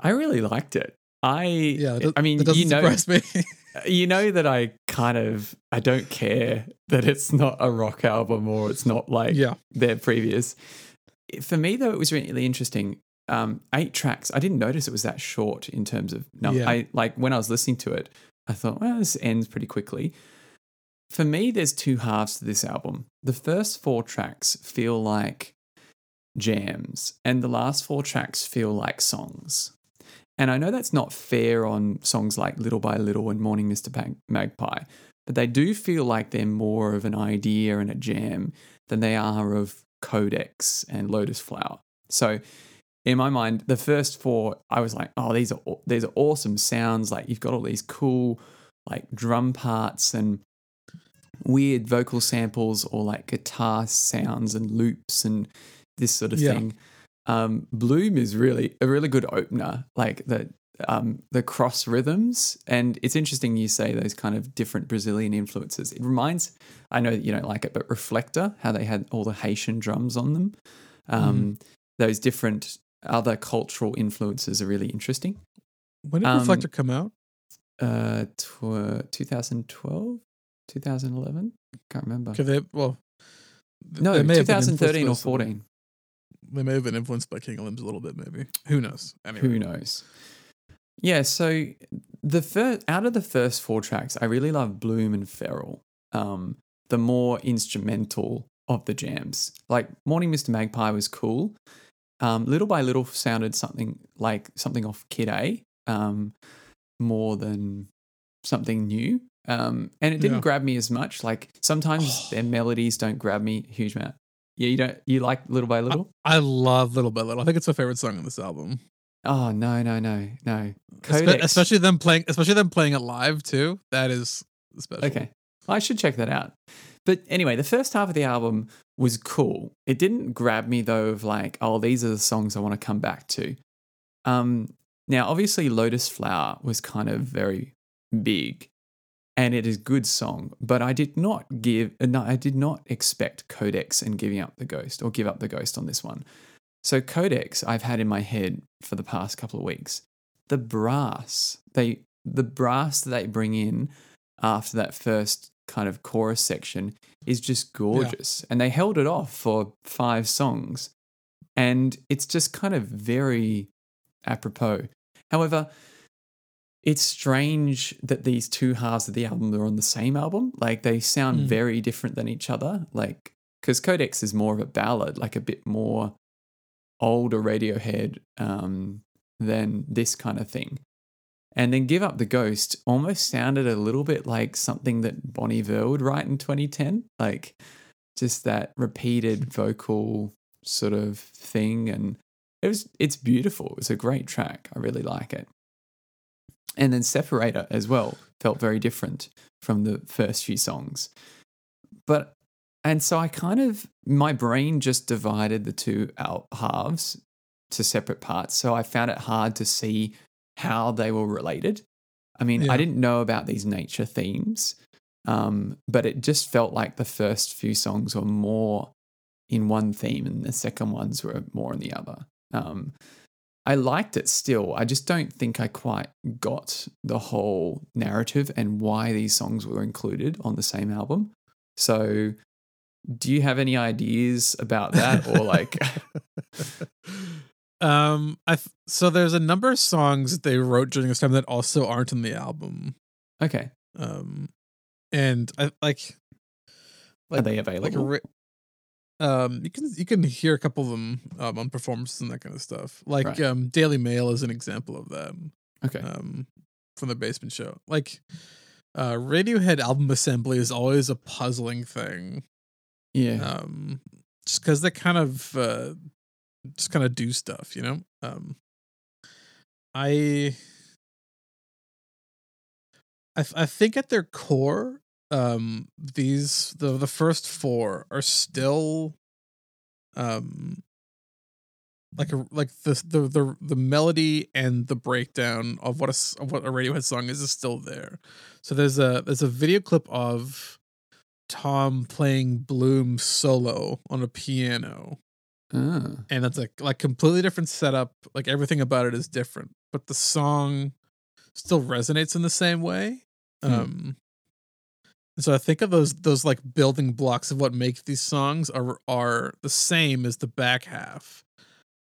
I really liked it. I Yeah, I mean, you know, me. you know that I kind of I don't care that it's not a rock album or it's not like yeah, their previous. For me though, it was really interesting. Um, eight tracks. I didn't notice it was that short in terms of no. Yeah. I like when I was listening to it, I thought, well, this ends pretty quickly. For me, there's two halves to this album. The first four tracks feel like jams, and the last four tracks feel like songs. And I know that's not fair on songs like Little by Little and Morning Mr. Mag- Magpie, but they do feel like they're more of an idea and a jam than they are of Codex and Lotus Flower. So in my mind, the first four, I was like, oh, these are these are awesome sounds. Like you've got all these cool like drum parts and weird vocal samples or like guitar sounds and loops and this sort of Yeah. thing. Um, Bloom is really a really good opener, like the um, the cross rhythms, and it's interesting you say those kind of different Brazilian influences. It reminds, I know that you don't like it, but Reflector, how they had all the Haitian drums on them. Um, Those different other cultural influences are really interesting. when did Um, Reflector come out? Uh, tw- 2012, 2011, can't remember. They well, No, they may have been 2013 or influenced by some- 14. They may have been influenced by King of Limbs a little bit, maybe. Who knows? Anyway. Who knows? Yeah, so the first out of the first four tracks, I really love Bloom and Feral. Um, the more instrumental of the jams. Like Morning Mr. Magpie was cool. Um, little by little sounded something like something off Kid A, um, more than something new. Um, and it didn't Yeah. grab me as much. Like sometimes their melodies don't grab me a huge amount. Yeah, you don't. You like Little by Little? I love Little by Little. I think it's my favorite song on this album. Oh no, no, no, no. Codex. especially them playing, especially them playing it live too. That is special. Okay. I should check that out. But anyway, the first half of the album was cool. It didn't grab me though of like, oh, these are the songs I want to come back to. Um now obviously Lotus Flower was kind of very big and it is a good song, but I did not give no, I did not expect Codex and giving up the ghost or give up the ghost on this one. So Codex I've had in my head for the past couple of weeks. The brass, they the brass that they bring in after that first kind of chorus section is just gorgeous. And they held it off for five songs. And it's just kind of very apropos. However, it's strange that these two halves of the album are on the same album. Like they sound Mm. very different than each other. Like, because Codex is more of a ballad, like a bit more older Radiohead um, than this kind of thing. And then Give Up the Ghost almost sounded a little bit like something that Bon Iver would write in 2010. Like just that repeated vocal sort of thing. And it was it's beautiful. It's a great track. I really like it. And then Separator as well felt very different from the first few songs. But and so I kind of my brain just divided the two out halves to separate parts. So I found it hard to see how they were related. I mean, Yeah. I didn't know about these nature themes, um, but it just felt like the first few songs were more in one theme and the second ones were more in the other. Um, I liked it still. I just don't think I quite got the whole narrative and why these songs were included on the same album. So, do you have any ideas about that or like um, I th- so there's a number of songs that they wrote during this time that also aren't in the album. okay, Um, and I like are like- they like a available? ri- um you can you can hear a couple of them um, on performances and that kind of stuff like Right. um daily mail is an example of that okay. um from the basement show like uh radiohead album assembly is always a puzzling thing yeah. um just because they kind of uh just kind of do stuff you know um i I, th- I think at their core um these the the first four are still um like a like the the the, the melody and the breakdown of what a of what a radiohead song is is still there. So there's a there's a video clip of tom playing bloom solo on a piano. Ah, and it's like like completely different setup. Like everything about it is different. But the song still resonates in the same way. Hmm. um so i think of those those like building blocks of what makes these songs are are the same as the back half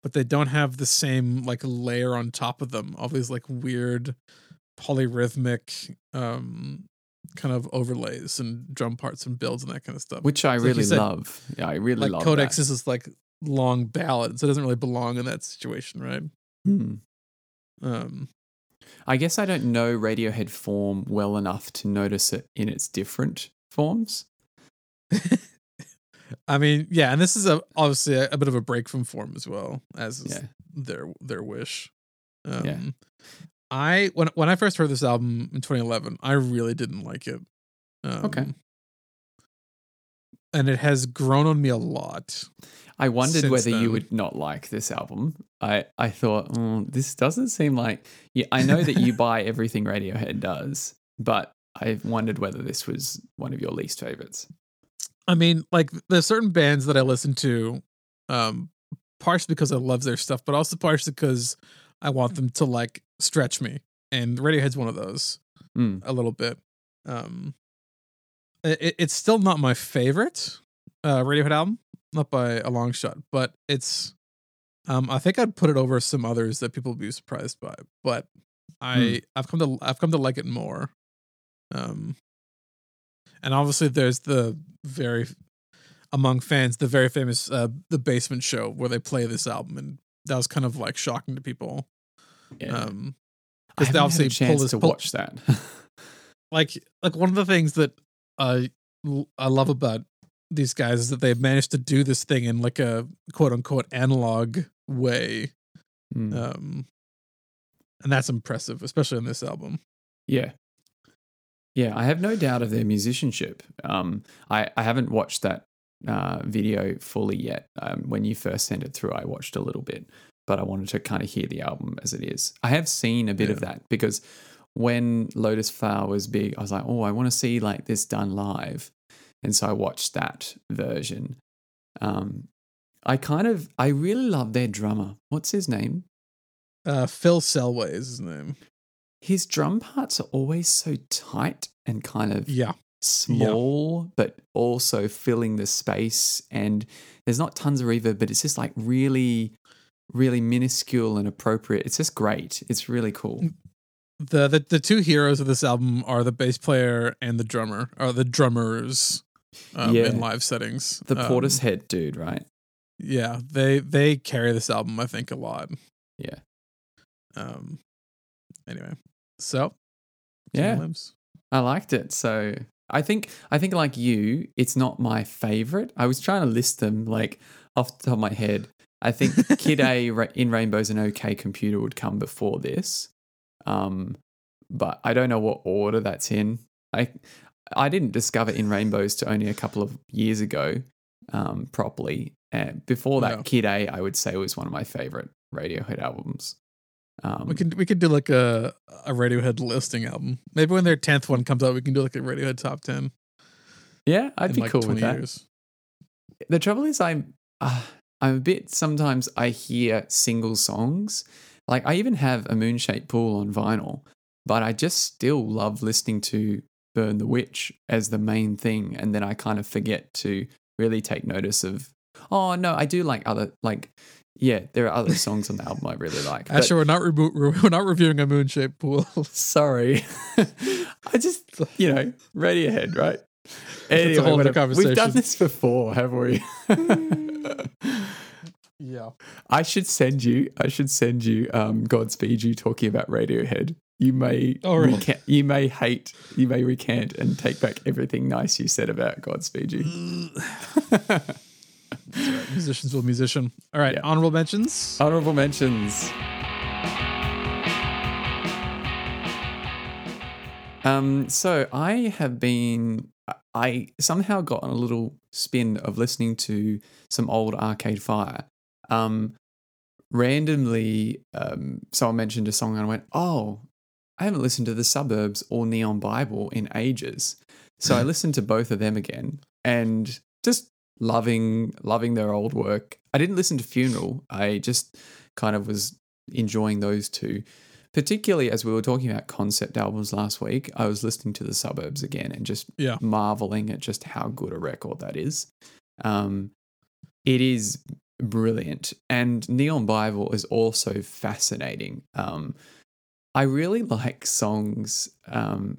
but they don't have the same like layer on top of them all these like weird polyrhythmic um kind of overlays and drum parts and builds and that kind of stuff which I like really said, love. Yeah, I really like love codex that. is this like long ballad so it doesn't really belong in that situation right Hmm. um I guess I don't know Radiohead form well enough to notice it in its different forms. i mean yeah and this is a obviously a, a bit of a break from form as well as Yeah. their their wish um Yeah. i when when i first heard this album in 2011 i really didn't like it um, Okay. And it has grown on me a lot I wondered whether you would not like this album. I, I thought, mm, this doesn't seem like. Yeah, I know that you buy everything Radiohead does, but I wondered whether this was one of your least favorites. I mean, like there's certain bands that I listen to, um, partially because I love their stuff, but also partially because I want them to like stretch me. And Radiohead's one of those Mm. a little bit. Um, it, it's still not my favorite uh, Radiohead album, not by a long shot, but it's. Um, I think I'd put it over some others that people would be surprised by, but I I've come to I've come to like it more. Um, and obviously there's the very among fans the very famous uh, the Basement Show where they play this album, and that was kind of like shocking to people. Yeah. Um, I because they haven't had a obviously pull this to pull- watch that. like like one of the things that I I love about these guys is that they've managed to do this thing in like a quote unquote analog way, Mm. um, and that's impressive, especially on this album. Yeah. Yeah, I have no doubt of their musicianship. Um, I, I haven't watched that uh, video fully yet. Um, when you first sent it through, I watched a little bit, but I wanted to kind of hear the album as it is. I have seen a bit of that because when Lotus Flower was big, I was like, oh, I want to see like this done live. And so I watched that version. Um, I kind of, I really love their drummer. What's his name? Uh, Phil Selway is his name. His drum parts are always so tight and kind of Yeah, small, but also filling the space. And there's not tons of reverb, but it's just like really, really minuscule and appropriate. It's just great. It's really cool. The the the two heroes of this album are the bass player and the drummer, or the drummers. Um, Yeah. in live settings, The Um, Portishead dude, right? yeah, they they carry this album, I think, a lot. Yeah. Um. Anyway, so Yeah. Limbs. I liked it. So I think I think like you, it's not my favorite. I was trying to list them like off the top of my head. I think Kid A in Rainbows and OK Computer would come before this, um, but I don't know what order that's in. I I didn't discover In Rainbows to only a couple of years ago um, properly. And before that, Yeah. Kid A, I would say was one of my favorite Radiohead albums. Um, We could we could do like a a Radiohead listing album. Maybe when their tenth one comes out, we can do like a Radiohead top ten. yeah, I'd be like cool with that. years. the trouble is i'm uh, i'm a bit sometimes i hear single songs like i even have a moon moonshaped pool on vinyl but i just still love listening to burn the witch as the main thing and then i kind of forget to really take notice of oh no i do like other like yeah there are other songs on the album i really like but- Actually, we're not rebo- we're not reviewing a moon shaped pool. sorry. I just you know radiohead right? That's a whole other whatever. we've done this before have we hmm. Yeah. I should send you. I should send you. Um, Godspeed you talking about Radiohead. You may. Oh, really? reca- you may hate. You may recant and take back everything nice you said about Godspeed you. Musicians will musician. All right, Yeah. honorable mentions. Honorable mentions. Um, so I have been. I somehow got on a little spin of listening to some old Arcade Fire. Um, randomly, um, someone mentioned a song and I went, "Oh, I haven't listened to the Suburbs or Neon Bible in ages." So I listened to both of them again and just loving loving their old work. I didn't listen to Funeral. I just kind of was enjoying those two. Particularly as we were talking about concept albums last week, I was listening to the Suburbs again and just Yeah. marveling at just how good a record that is. Um, it is brilliant, and Neon Bible is also fascinating. Um, I really like songs. Um,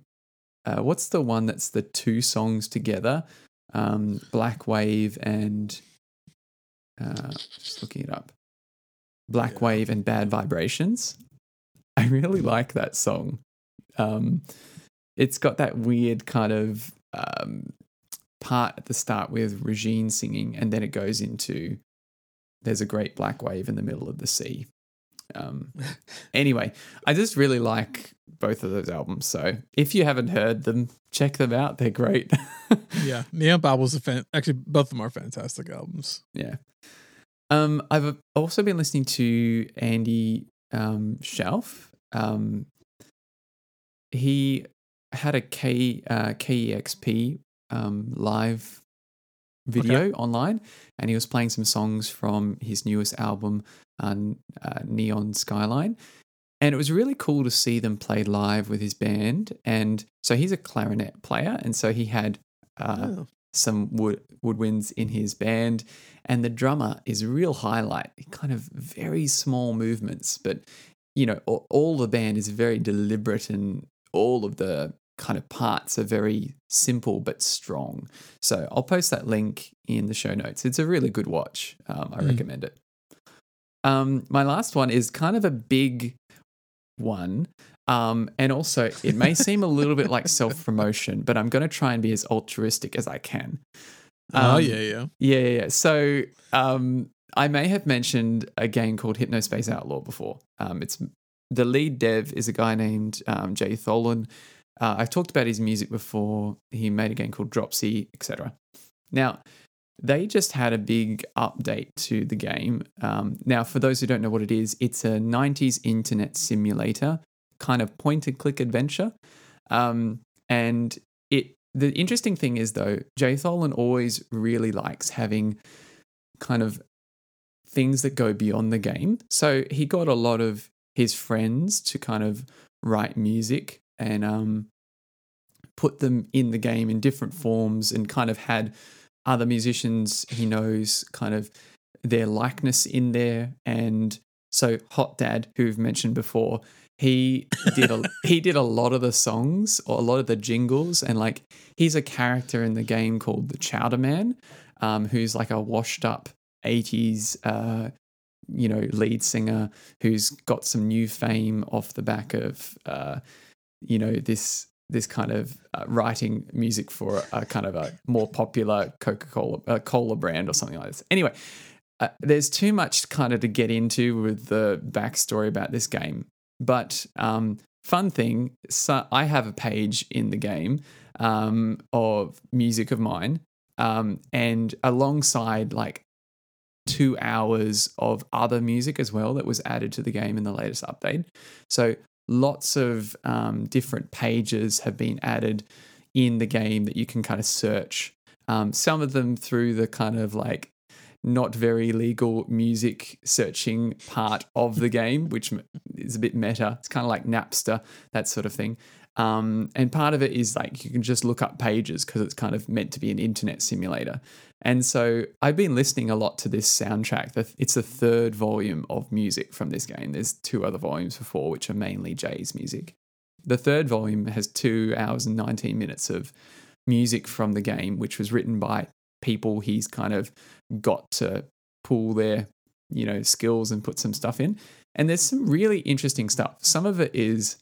uh, what's the one that's the two songs together? Um, Black Wave and uh, just looking it up. Black Yeah. Wave and Bad Vibrations. I really like that song. Um, it's got that weird kind of um, part at the start with Regine singing, and then it goes into there's a great black wave in the middle of the sea. Um, anyway, I just really like both of those albums. So if you haven't heard them, check them out. They're great. Yeah, Neon Bible's a fan. Actually, both of them are fantastic albums. yeah. Um, I've also been listening to Andy um, Shauf. Um, he had a K uh, KEXP um, live video online, and he was playing some songs from his newest album, uh, uh, Neon Skyline. And it was really cool to see them play live with his band. And so he's a clarinet player, and so he had uh, Oh. some wood woodwinds in his band, and the drummer is a real highlight. Kind of very small movements, but you know, all, all the band is very deliberate, and all of the kind of parts are very simple but strong. So I'll post that link in the show notes. It's a really good watch. Um, I Mm. recommend it. Um, my last one is kind of a big one. Um, and also, it may seem a little bit like self promotion, but I'm going to try and be as altruistic as I can. oh Um, yeah, yeah. yeah, yeah, yeah. So um, I may have mentioned a game called Hypnospace Outlaw before. Um, it's the lead dev is a guy named um, Jay Tholen. Uh, I've talked about his music before. He made a game called Dropsy, etc. Now, they just had a big update to the game. Um, now, for those who don't know what it is, it's a 90s internet simulator, kind of point and click adventure. Um, and it the interesting thing is though, Jay Tholen always really likes having kind of things that go beyond the game. So he got a lot of his friends to kind of write music and um, put them in the game in different forms and kind of had other musicians he knows kind of their likeness in there. And so hot dad who we've mentioned before he did a he did a lot of the songs or a lot of the jingles. And like he's a character in the game called the chowder man um, who's like a washed up 80s uh, you know lead singer who's got some new fame off the back of uh, you know this this kind of uh, writing music for a, kind of a more popular Coca-Cola uh, cola brand or something like this. Anyway, uh, there's too much kind of to get into with the backstory about this game. But um, fun thing, so I have a page in the game um, of music of mine, um, and alongside like two hours of other music as well that was added to the game in the latest update. So lots of um, different pages have been added in the game that you can kind of search. Um, some of them through the kind of like not very legal music searching part of the game, which is a bit meta. It's kind of like Napster, that sort of thing. Um, and part of it is like you can just look up pages because it's kind of meant to be an internet simulator. And so I've been listening a lot to this soundtrack. It's the third volume of music from this game. There's two other volumes before, which are mainly Jay's music. The third volume has two hours and 19 minutes of music from the game, which was written by people he's kind of got to pull their, you know, skills and put some stuff in. And there's some really interesting stuff. Some of it is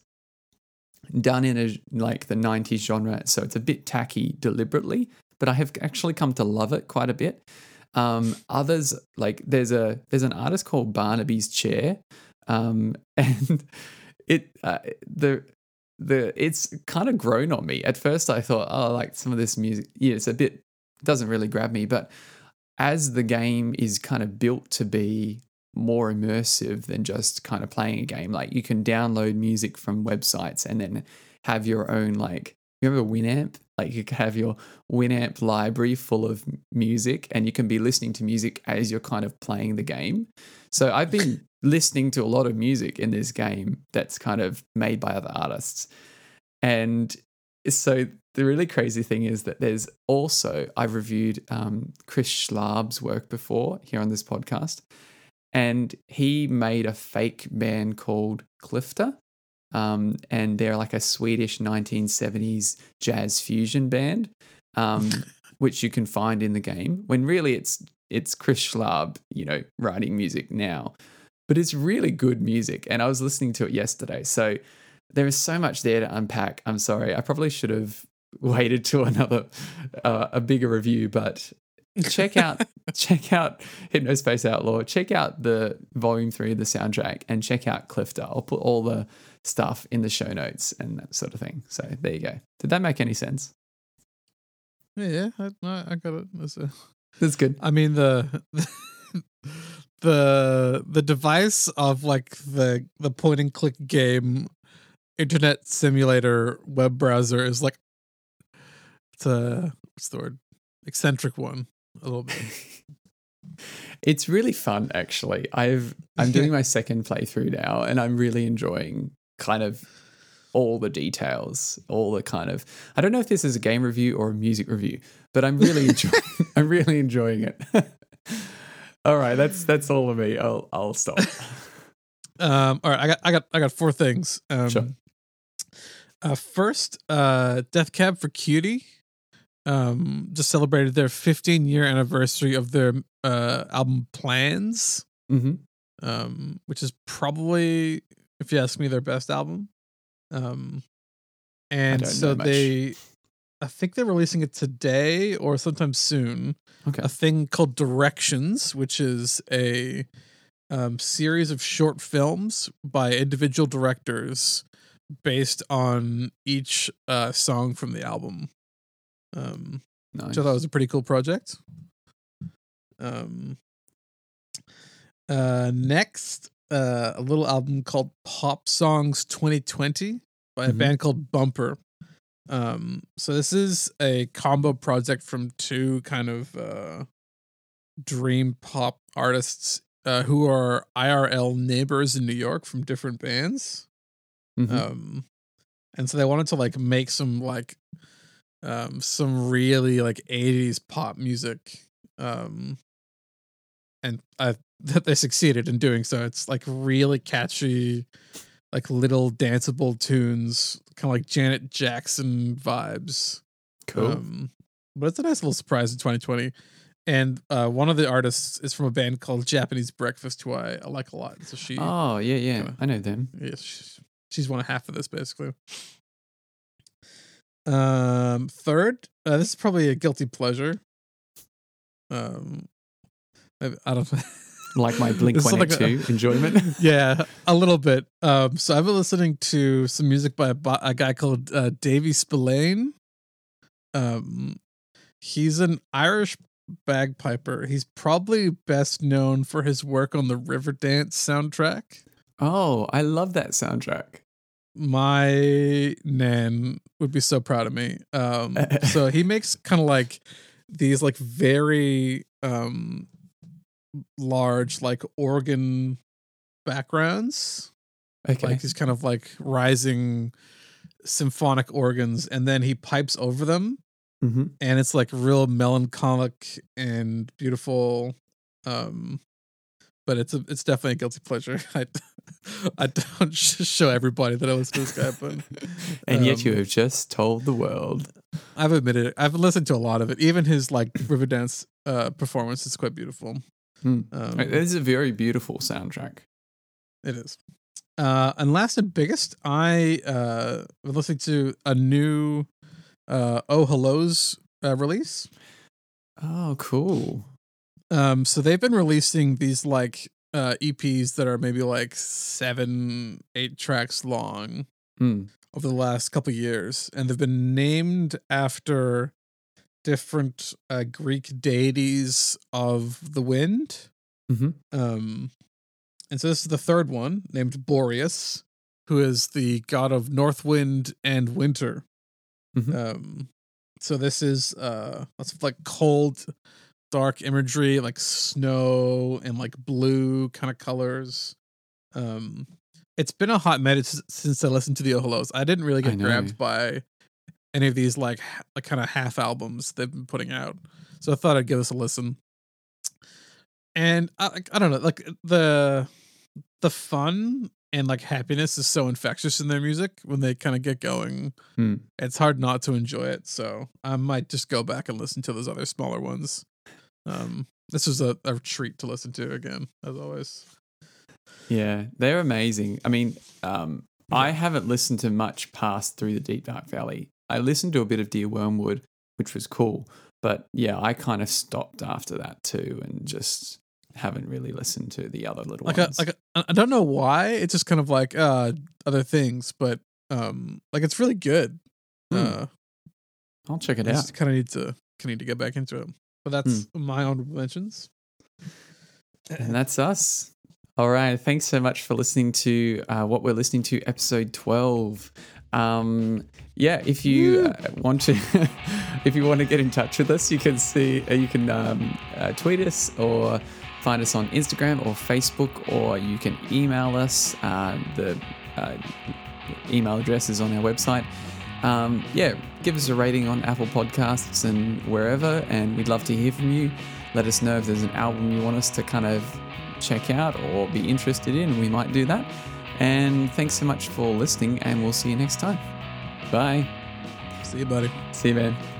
done in a like the 90s genre, so it's a bit tacky deliberately, but I have actually come to love it quite a bit. Um, others like there's a there's an artist called Barnaby's Chair, um, and it uh, the the it's kind of grown on me. At first, I thought, oh, like some of this music, yeah, it's a bit doesn't really grab me, but as the game is kind of built to be more immersive than just kind of playing a game, like you can download music from websites and then have your own like you remember Winamp? Like you can have your Winamp library full of music and you can be listening to music as you're kind of playing the game. So I've been listening to a lot of music in this game that's kind of made by other artists. And so the really crazy thing is that there's also I've reviewed um, Chris Schlarb's work before here on this podcast, and he made a fake band called Clifter, um, and they're like a Swedish 1970s jazz fusion band, um, which you can find in the game. When really it's it's Chris Schlarb, you know, writing music now, but it's really good music, and I was listening to it yesterday, so there is so much there to unpack. I'm sorry, I probably should have waited to another uh, a bigger review, but check out check out Hypnospace Outlaw. Check out the volume three of the soundtrack, and check out Clifter. I'll put all the stuff in the show notes and that sort of thing. So there you go. Did that make any sense? Yeah, I, I I got it. That's a- That's good. I mean the the the device of like the the point and click game internet simulator web browser is like it's a what's the word eccentric one a little bit. It's really fun, actually. I've I'm doing my second playthrough now, and I'm really enjoying kind of all the details, all the kind of. I don't know if this is a game review or a music review, but I'm really enjoying. I'm really enjoying it. all right, that's that's all of me. I'll I'll stop. Um, all right, I got I got I got four things. Um, Sure. Uh, first, uh, Death Cab for Cutie um, just celebrated their 15 year anniversary of their uh, album Plans, Mm-hmm. um, which is probably, if you ask me, their best album. Um, and so they, I think they're releasing it today or sometime soon. Okay. A thing called Directions, which is a um, series of short films by individual directors based on each uh, song from the album. Um, Nice. which I thought was a pretty cool project. Um, uh, next, uh, a little album called Pop Songs 2020 by a Mhm. band called Bumper. Um, so this is a combo project from two kind of uh, dream pop artists uh, who are IRL neighbors in New York from different bands Mhm. um and so they wanted to like make some like um some really like 80s pop music um and i that they succeeded in doing so it's like really catchy like little danceable tunes kind of like janet jackson vibes cool. um, but it's a nice little surprise in 2020 and uh, one of the artists is from a band called japanese breakfast who i, I like a lot so she oh yeah, yeah. I know them. yeah, she's, she's one half of this basically. Um, third, uh, this is probably a guilty pleasure. Um, I, I don't. Like my Blink One Eight Two enjoyment. yeah, a little bit. Um, so I've been listening to some music by a, a guy called uh, Davy Spillane. Um, he's an Irish bagpiper. He's probably best known for his work on the Riverdance soundtrack. oh, I love that soundtrack. my nan would be so proud of me. Um, so he makes kind of like these like very um large like organ backgrounds, Okay. like these kind of like rising symphonic organs, and then he pipes over them, hmm and it's like real melancholic and beautiful. Um, but it's a it's definitely a guilty pleasure. I I don't show everybody that I listen to this guy, but and yet you um, have just told the world. I've admitted it. I've listened to a lot of it. Even his like Riverdance uh, performance is quite beautiful. Hmm. Um, This is a very beautiful soundtrack. it is. Uh, and last and biggest, I uh, was listening to a new uh, Oh Hellos uh, release. Oh, cool. Um, so they've been releasing these like uh, EPs that are maybe like seven, eight tracks long Hmm. over the last couple years, and they've been named after different uh, Greek deities of the wind. Mhm. Um, and so this is the third one, named Boreas, who is the god of north wind and winter. Mhm. Um, so this is uh, lots of like cold, dark imagery, like snow and like blue kind of colors. Um, it's been a hot minute since I listened to the Oholos. I didn't really get grabbed by any of these like like kind of half albums they've been putting out. So I thought I'd give this a listen. And I I don't know, like the the fun and like happiness is so infectious in their music when they kind of get going. Hmm. It's hard not to enjoy it. So I might just go back and listen to those other smaller ones. Um, this was a, a treat to listen to again, as always. Yeah, they're amazing. I mean, um, I haven't listened to much past through the Deep Dark Valley. I listened to a bit of Dear Wormwood, which was cool, but yeah, I kind of stopped after that too, and just haven't really listened to the other little Like a, ones. like a, I don't know why. It's just kind of like uh other things, but um like it's really good. Hmm. Uh I'll check it I out. just kind of need to kind of need to get back into it. But that's Hmm. my honorable mentions. And that's us. All right. Thanks so much for listening to uh, what we're listening to, episode 12. Um, yeah, if you uh, want to, if you want to get in touch with us, you can see, uh, you can um, uh, tweet us or find us on Instagram or Facebook, or you can email us. Uh, the uh, email address is on our website. Um, yeah, give us a rating on Apple Podcasts and wherever, and we'd love to hear from you. Let us know if there's an album you want us to kind of check out or be interested in. We might do that. And thanks so much for listening, and we'll see you next time. Bye. See you, buddy. See you, man.